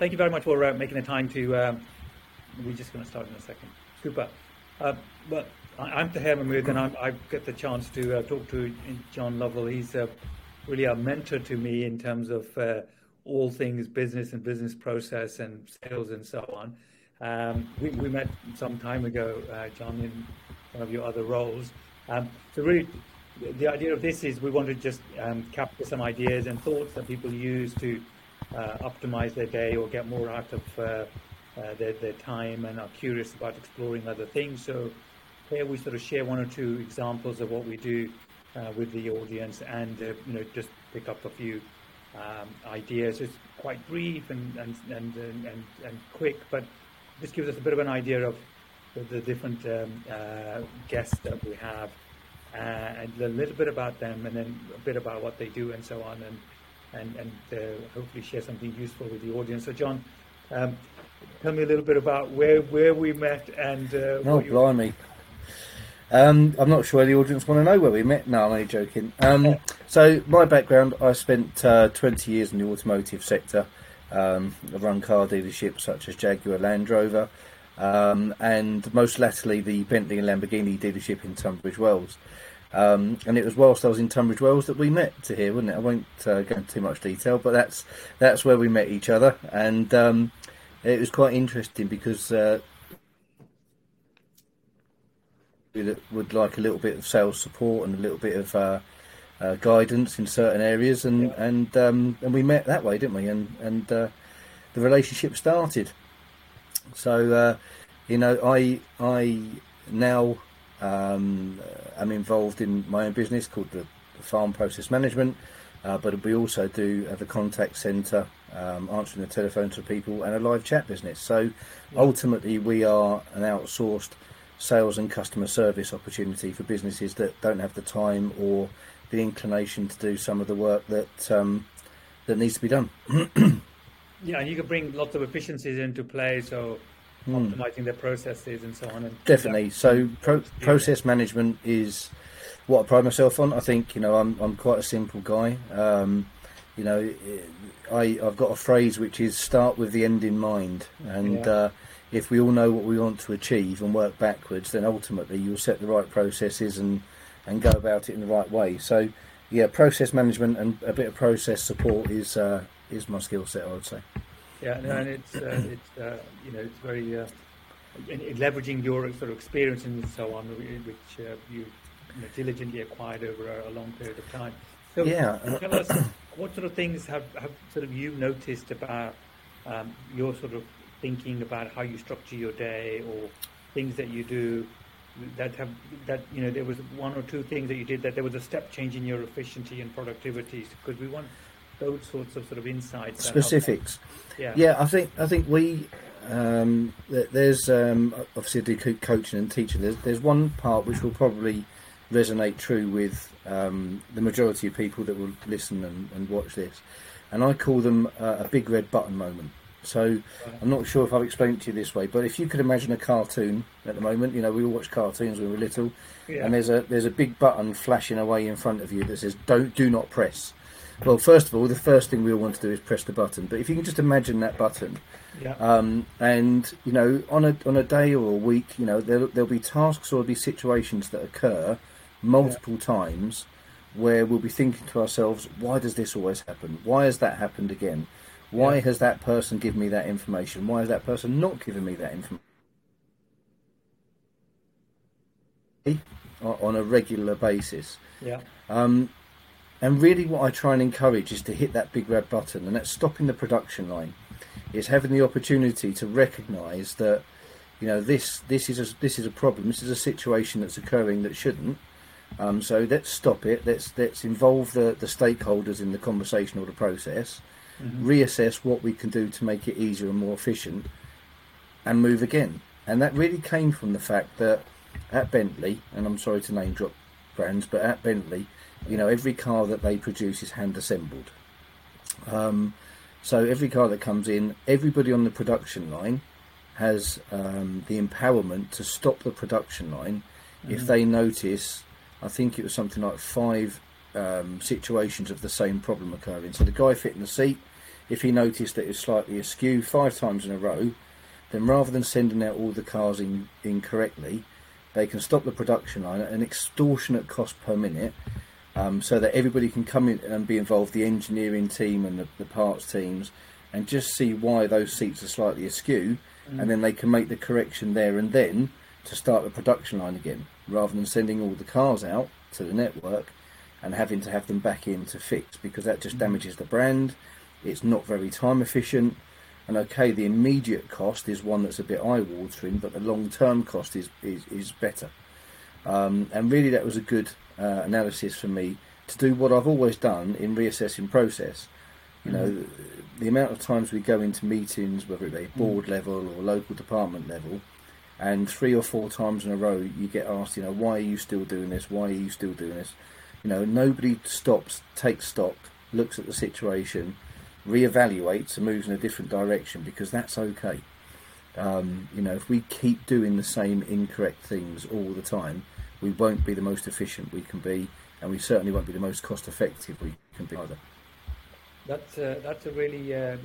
thank you very much for uh, making the time to. Um, we're just going to start in a second. Super. Uh, well, I, am Taher Mahmood, and I get the chance to uh, talk to Jon Lovell. He's uh, really a mentor to me in terms of uh, all things business and business process and sales and so on. Um, we, we, met some time ago, uh, John, in one of your other roles. Um, so really, the idea of this is we want to just um, capture some ideas and thoughts that people use to optimize their day or get more out of uh, uh, their, their time and are curious about exploring other things. So here we sort of share one or two examples of what we do uh, with the audience and uh, you know just pick up a few um, ideas. It's quite brief and and, and and, and quick, but this gives us a bit of an idea of the, the different um, uh, guests that we have uh, and a little bit about them and then a bit about what they do and so on and and, and uh, hopefully share something useful with the audience. So Jon, um, tell me a little bit about where where we met and uh, oh blimey. Um, I'm not sure the audience want to know where we met. No, I'm only joking. Um, so my background, I spent uh, 20 years in the automotive sector. Um, I've run car dealerships such as Jaguar Land Rover, um, and most latterly the Bentley and Lamborghini dealership in Tunbridge Wells. Um, and it was whilst I was in Tunbridge Wells that we met Taher, wasn't it? I won't uh, go into too much detail, but that's that's where we met each other, and um, it was quite interesting because uh, would like a little bit of sales support and a little bit of uh, uh, guidance in certain areas, and yeah. and um, and we met that way, didn't we? And and uh, the relationship started. So uh, you know, I I now um, am involved in my own business called the, Farm Process Management, uh, but we also do have a contact centre, um, answering the telephone to people, and a live chat business. So ultimately, we are an outsourced sales and customer service opportunity for businesses that don't have the time or the inclination to do some of the work that um, that needs to be done. yeah, and you can bring lots of efficiencies into play, so mm. optimizing their processes and so on. And Definitely. So pro- process management is what I pride myself on. I think you know I'm I'm quite a simple guy. Um, you know, I I've got a phrase which is start with the end in mind, and yeah. uh, if we all know what we want to achieve and work backwards, then ultimately you'll set the right processes and and go about it in the right way. So, yeah, process management and a bit of process support is uh, is my skill set, I would say. Yeah, and it's uh, it's uh, you know it's very uh, leveraging your sort of experience and so on, which uh, you, you know, diligently acquired over a, long period of time. So yeah, tell us what sort of things have, have sort of you noticed about um, your sort of thinking about how you structure your day or things that you do that have that you know there was one or two things that you did that there was a step change in your efficiency and productivity because we want those sorts of sort of insights specifics. Yeah. Yeah i think i think we um, there's um, obviously I do coaching and teaching there's, there's one part which will probably resonate true with um, the majority of people that will listen and, and watch this. And I call them uh, a big red button moment. So I'm not sure if I've explained it to you this way, but if you could imagine a cartoon at the moment, you know, we all watch cartoons when we were little, yeah. and there's a there's a big button flashing away in front of you that says "Don't do not press." Well, first of all, the first thing we all want to do is press the button. But if you can just imagine that button, yeah. um, and you know, on a on a day or a week, you know, there there'll be tasks or there'll be situations that occur multiple yeah. times where we'll be thinking to ourselves, "Why does this always happen? Why has that happened again?" Why yeah. has that person given me that information? Why has that person not given me that information? On a regular basis. Yeah. Um, and really, what I try and encourage is to hit that big red button, and that's stopping the production line. It's having the opportunity to recognise that, you know, this this is a this is a problem. This is a situation that's occurring that shouldn't. Um, so let's stop it. Let's let's involve the, the stakeholders in the conversation or the process mm-hmm. reassess what we can do to make it easier and more efficient, and move again. And that really came from the fact that at Bentley, and I'm sorry to name drop brands, but at Bentley, you know, every car that they produce is hand assembled. Um, so every car that comes in, everybody on the production line has um, the empowerment to stop the production line mm-hmm. if they notice. I think it was something like five um, situations of the same problem occurring. So the guy fitting the seat if he noticed that it was slightly askew five times in a row, then rather than sending out all the cars in, incorrectly, they can stop the production line at an extortionate cost per minute um, so that everybody can come in and be involved, the engineering team and the, the parts teams, and just see why those seats are slightly askew, Mm. and then they can make the correction there and then to start the production line again, rather than sending all the cars out to the network and having to have them back in to fix because that just Mm. damages the brand. It's not very time efficient. And okay, the immediate cost is one that's a bit eye watering, but the long term cost is, is, is better. Um, and really, that was a good uh, analysis for me to do what I've always done in reassessing process. You know, Mhm. the amount of times we go into meetings, whether it be Mm. board level or local department level, and three or four times in a row you get asked, you know, why are you still doing this? Why are you still doing this? You know, nobody stops, takes stock, looks at the situation, reevaluates, and moves in a different direction because that's okay. Um, you know, if we keep doing the same incorrect things all the time, we won't be the most efficient we can be, and we certainly won't be the most cost effective we can be either. That's uh, that's a really uh, uh,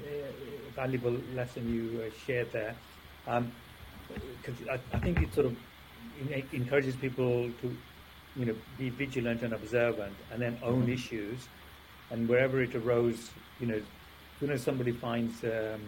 valuable lesson you uh, shared there, because I, I think it sort of encourages people to, you know, be vigilant and observant, and then own Mhm. issues, and wherever it arose, you know, as soon as somebody finds um,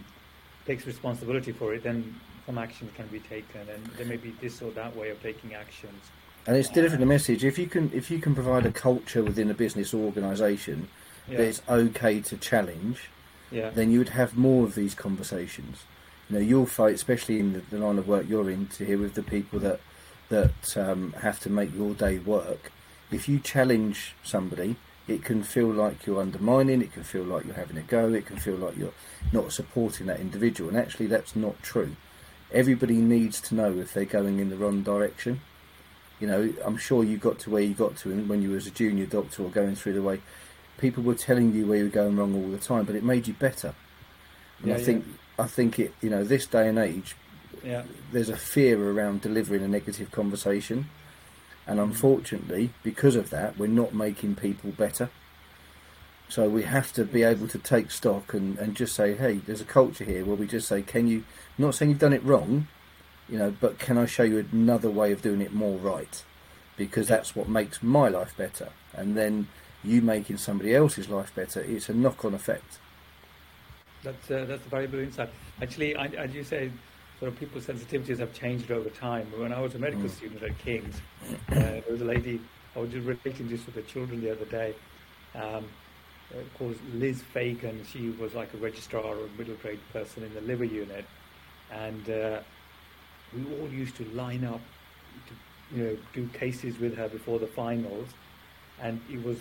takes responsibility for it, then some action can be taken, and there may be this or that way of taking actions. And it's delivering a message. If you can, if you can provide a culture within a business organisation Yeah, that it's okay to challenge, yeah, then you would have more of these conversations. You know, you'll fight, especially in the, the line of work you're in, Taher with the people that that um, have to make your day work. If you challenge somebody, it can feel like you're undermining. It can feel like you're having a go. It can feel like you're not supporting that individual. And actually, that's not true. Everybody needs to know if they're going in the wrong direction. You know, I'm sure you got to where you got to when you was a junior doctor or going through the way. People were telling you where you were going wrong all the time, but it made you better. And I Yeah, think I think it you know this day and age yeah, there's a fear around delivering a negative conversation, and mm. unfortunately because of that we're not making people better. So we have to be able to take stock and, and just say, hey, there's a culture here where we just say, can you not saying you've done it wrong, you know, but can I show you another way of doing it more right? Because that's what makes my life better, and then you making somebody else's life better. It's a knock-on effect. That's uh, that's a valuable insight. Actually, I, as you say, sort of people's sensitivities have changed over time. When I was a medical Mm. student at King's, uh, there was a lady I was just relating this with the children the other day. Um, uh, called Liz Fagan. She was like a registrar or a middle grade person in the liver unit, and uh, we all used to line up to you know do cases with her before the finals, and it was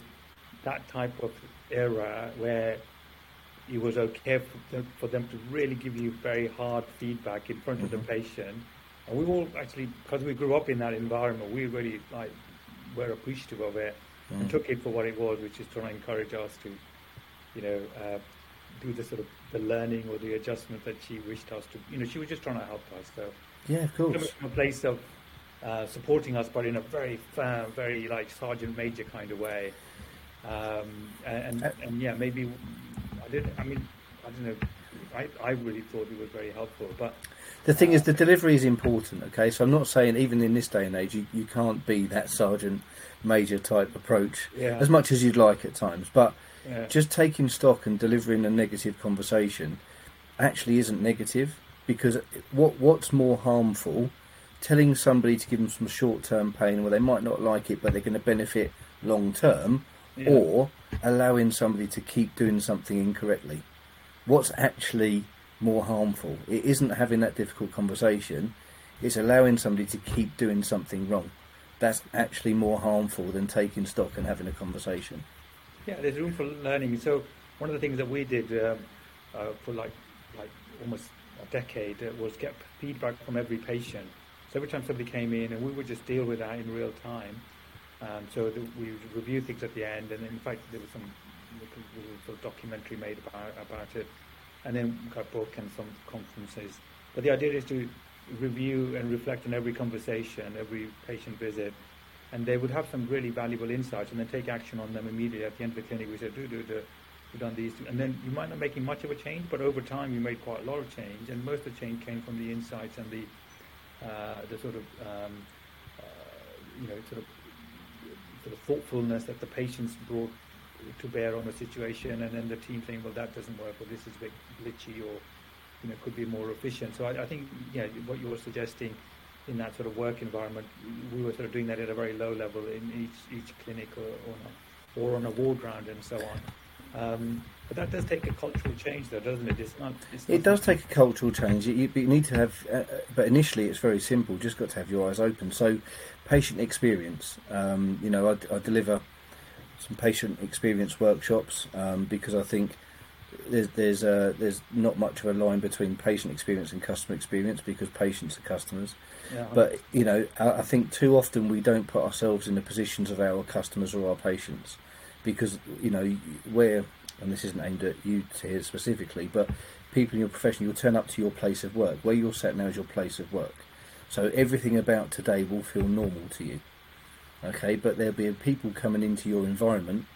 that type of era where it was okay for them, for them to really give you very hard feedback in front of the Mhm. patient. And we all actually, because we grew up in that environment, we really like were appreciative of it and Mm. took it for what it was, which is trying to encourage us to, you know, uh, do the sort of the learning or the adjustment that she wished us to. You know, she was just trying to help us. So Yeah, of course. coming from a place of uh, supporting us, but in a very firm, very like sergeant major kind of way. Um, and, Uh, and yeah, maybe I didn't. I mean, I don't know. I, I really thought it was very helpful, but The thing is, the delivery is important. Okay, so I'm not saying even in this day and age you, you can't be that sergeant major type approach yeah, as much as you'd like at times, but yeah, just taking stock and delivering a negative conversation actually isn't negative because what what's more harmful telling somebody to give them some short-term pain where they might not like it but they're going to benefit long term yeah. or allowing somebody to keep doing something incorrectly. What's actually more harmful? It isn't having that difficult conversation. It's allowing somebody to keep doing something wrong. That's actually more harmful than taking stock and having a conversation. Yeah, there's room for learning. So one of the things that we did um, uh, for like like almost a decade was get feedback from every patient. So every time somebody came in, and we would just deal with that in real time. Um, so we would review things at the end, and in fact there was some sort of documentary made about about it, and then we got book and some conferences. But the idea is to review and reflect on every conversation, every patient visit, and they would have some really valuable insights and then take action on them immediately at the end of the clinic. We said, do, do, do, we've done these, two. and then you might not making much of a change, but over time you made quite a lot of change, and most of the change came from the insights and the uh, the sort of um, uh, you know sort of sort of thoughtfulness that the patients brought to bear on the situation, and then the team saying, well, that doesn't work, or this is a bit glitchy, or you know could be more efficient. So I, I think yeah, what you were suggesting in that sort of work environment, we were sort of doing that at a very low level in each each clinic or, or, on, or on a ward round and so on. Um, but that does take a cultural change, though, doesn't it? It's not. It's not It does take a cultural change. You, you need to have, uh, but initially it's very simple. Just got to have your eyes open. So, patient experience. Um, you know, I, I deliver some patient experience workshops um, because I think there's there's uh, there's not much of a line between patient experience and customer experience because patients are customers. Yeah, But you know, I, I think too often we don't put ourselves in the positions of our customers or our patients because you know where, and this isn't aimed at you here specifically, but people in your profession, you'll turn up to your place of work. Where you're sat now is your place of work. So everything about today will feel normal to you. Okay, but there'll be people coming into your environment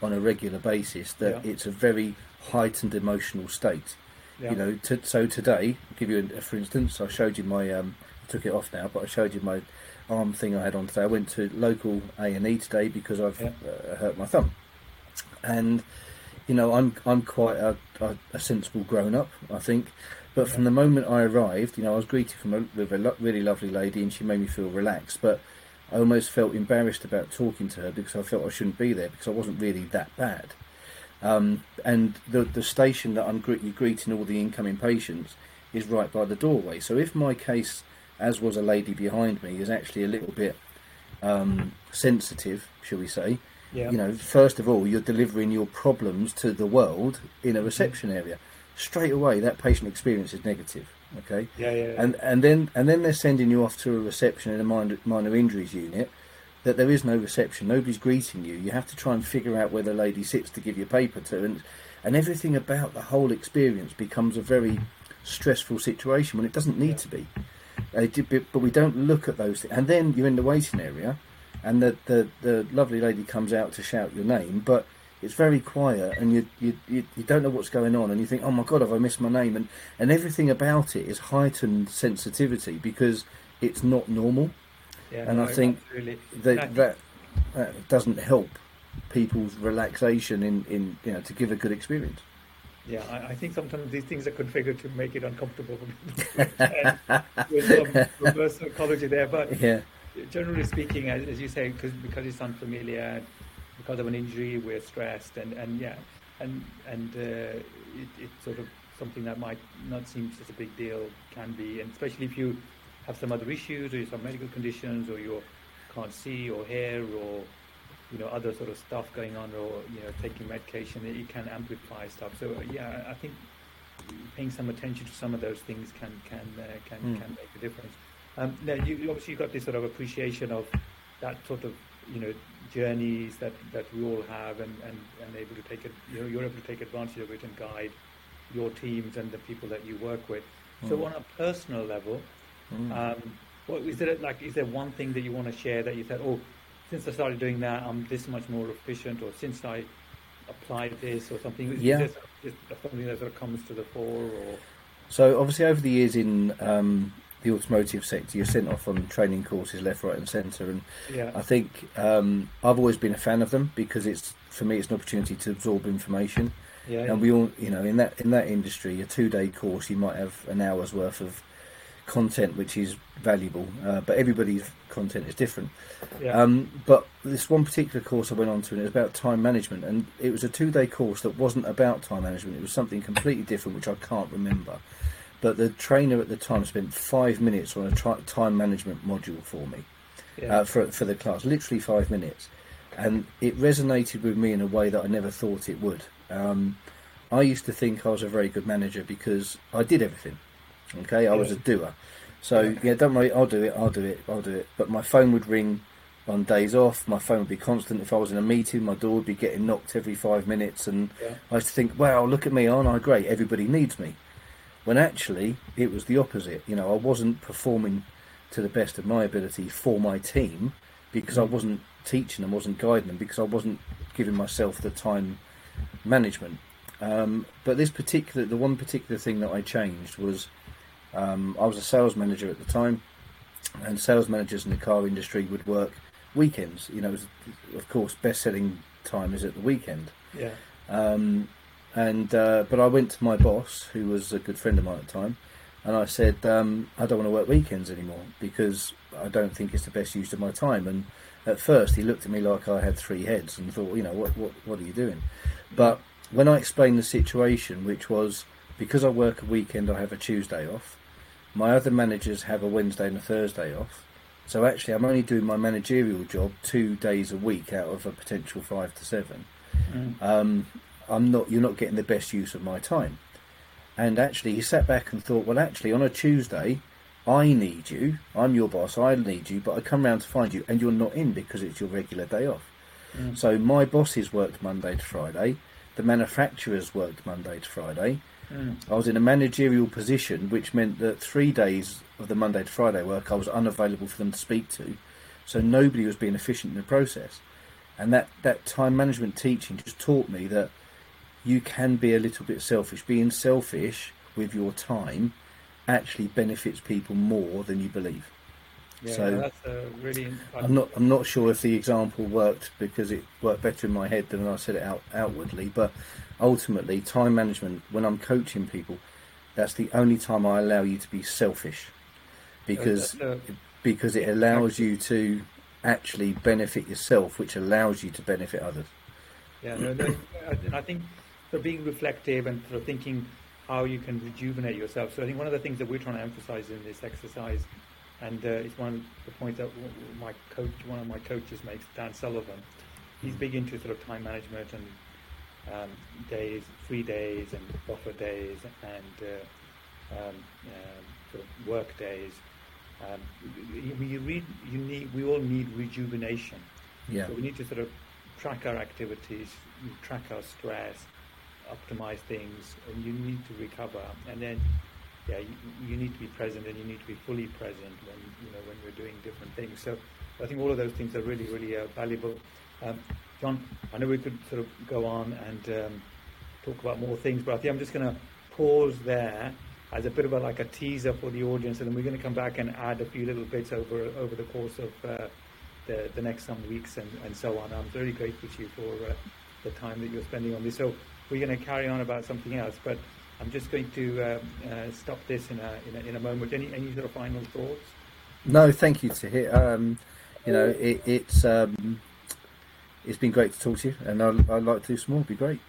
on a regular basis that Yeah. it's a very heightened emotional state. yeah. You know, to, so today, I'll give you a, for instance, I showed you my, um, took it off now, but I showed you my arm thing I had on today. I went to local A and E today because I've Yeah. uh, hurt my thumb, and you know, I'm I'm quite a, a, a sensible grown up, I think. But from the moment I arrived, you know, I was greeted from a, with a lo- really lovely lady, and she made me feel relaxed. But I almost felt embarrassed about talking to her because I felt I shouldn't be there because I wasn't really that bad. Um, and the the station that I'm gre- greeting all the incoming patients is right by the doorway. So if my case, as was a lady behind me, is actually a little bit um, sensitive, shall we say? yeah. You know, first of all, you're delivering your problems to the world in a reception area. Straight away, that patient experience is negative. Okay, yeah, yeah, yeah. and and then and then they're sending you off to a reception in a minor, minor injuries unit that there is no reception nobody's greeting you you have to try and figure out where the lady sits to give your paper to and and everything about the whole experience becomes a very stressful situation when it doesn't need Yeah. to be Uh, d- but we don't look at those things and then you're in the waiting area and the, the, the lovely lady comes out to shout your name but it's very quiet and you, you, you, you don't know what's going on and you think oh my god have i missed my name? And, and everything about it is heightened sensitivity because it's not normal. Yeah, and no, I think that, that that doesn't help people's relaxation in, in you know to give a good experience Yeah, I, I think sometimes these things are configured to make it uncomfortable for people. and there's some reverse psychology there, but yeah generally speaking, as, as you say, cause, because it's unfamiliar, because of an injury, we're stressed, and, and yeah, and and uh, it, it's sort of something that might not seem such a big deal can be, and especially if you have some other issues or you have some medical conditions, or you can't see or hear, or you know other sort of stuff going on, or you know taking medication, it, can amplify stuff. So yeah, I think paying some attention to some of those things can can uh, can Mm. can make a difference. Um, now, you obviously you've got this sort of appreciation of that sort of you know journeys that, that we all have, and, and, and able to take it. You know, you're able to take advantage of it and guide your teams and the people that you work with. So Mm. on a personal level, Mm. um, what is there like? Is there one thing that you want to share that you said, oh, since I started doing that, I'm this much more efficient, or since I applied this, or something? Is Yeah. just something that sort of comes to the fore, or So obviously, over the years in um, the automotive sector, you're sent off on training courses left, right, and centre, and yeah, I think um, I've always been a fan of them because it's for me it's an opportunity to absorb information, yeah, and we all you know in that in that industry, a two day course you might have an hour's worth of content which is valuable, uh, but everybody's content is different. yeah, Um, but this one particular course I went on to, and it was about time management, and it was a two-day course that wasn't about time management. It was something completely different, which I can't remember. But the trainer at the time spent five minutes on a tri- time management module for me yeah. uh, for for the class, literally five minutes, and it resonated with me in a way that I never thought it would. Um, I used to think I was a very good manager because I did everything. Okay, I was a doer. So Yeah. yeah, don't worry, I'll do it, I'll do it, I'll do it. But my phone would ring on days off. My phone would be constant. If I was in a meeting, my door would be getting knocked every five minutes, and yeah. I used to think, wow, look at me, aren't I great? Everybody needs me. When actually, it was the opposite. You know, I wasn't performing to the best of my ability for my team because I wasn't teaching them, wasn't guiding them, because I wasn't giving myself the time management. Um, but this particular, the one particular thing that I changed was um, I was a sales manager at the time, and sales managers in the car industry would work weekends. You know, was, of course, best-selling time is at the weekend. Yeah. Um, and uh, but I went to my boss, who was a good friend of mine at the time, and I said um, I don't want to work weekends anymore because I don't think it's the best use of my time. And at first, he looked at me like I had three heads and thought, you know, what what what are you doing? But when I explained the situation, which was because I work a weekend, I have a Tuesday off. My other managers have a Wednesday and a Thursday off. So actually, I'm only doing my managerial job two days a week out of a potential five to seven. Mm. Um, I'm not. You're not getting the best use of my time. And actually, he sat back and thought, well, actually, on a Tuesday, I need you. I'm your boss. I need you, but I come round to find you, and you're not in because it's your regular day off. Mm. So my bosses worked Monday to Friday. The manufacturers worked Monday to Friday. Mm. I was in a managerial position, which meant that three days of the Monday to Friday work I was unavailable for them to speak to. So nobody was being efficient in the process. And that, that time management teaching just taught me that you can be a little bit selfish. Being selfish with your time actually benefits people more than you believe. Yeah, So- that's a really. I'm not I'm not sure if the example worked because it worked better in my head than when I said it out outwardly, but ultimately time management when I'm coaching people, that's the only time I allow you to be selfish. Because That's a- because it allows you to actually benefit yourself, which allows you to benefit others. Yeah, no, no, I think of being reflective and sort of thinking how you can rejuvenate yourself. So I think one of the things that we're trying to emphasize in this exercise, and uh, it's one of the points that my coach, one of my coaches makes, Dan Sullivan. He's big into sort of time management and um, days, free days, and buffer days, and uh, um, um, sort of work days. Um, you read, you need, we all need rejuvenation. Yeah. So we need to sort of track our activities, track our stress, optimize things, and you need to recover. And then, yeah, you, you need to be present, and you need to be fully present when you know when you're doing different things. So I think all of those things are really, really uh, valuable. Um, Jon, I know we could sort of go on and um, talk about more things, but I think I'm just going to pause there as a bit of a like a teaser for the audience, and then we're going to come back and add a few little bits over over the course of uh, the the next some weeks and, and so on. I'm very grateful to you for uh, the time that you're spending on this. So we're going to carry on about something else, but I'm just going to uh, uh, stop this in a, in a in a moment. Any any sort of final thoughts? No, thank you Taher. Um, you know, it, it's um, it's been great to talk to you, and I'd, I'd like to do some more. It'd be great.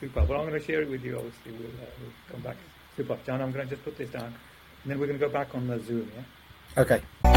Super. Well, I'm going to share it with you. Obviously, we'll, uh, we'll come back. Super, Jon. I'm going to just put this down, and then we're going to go back on the Zoom. Yeah. Okay.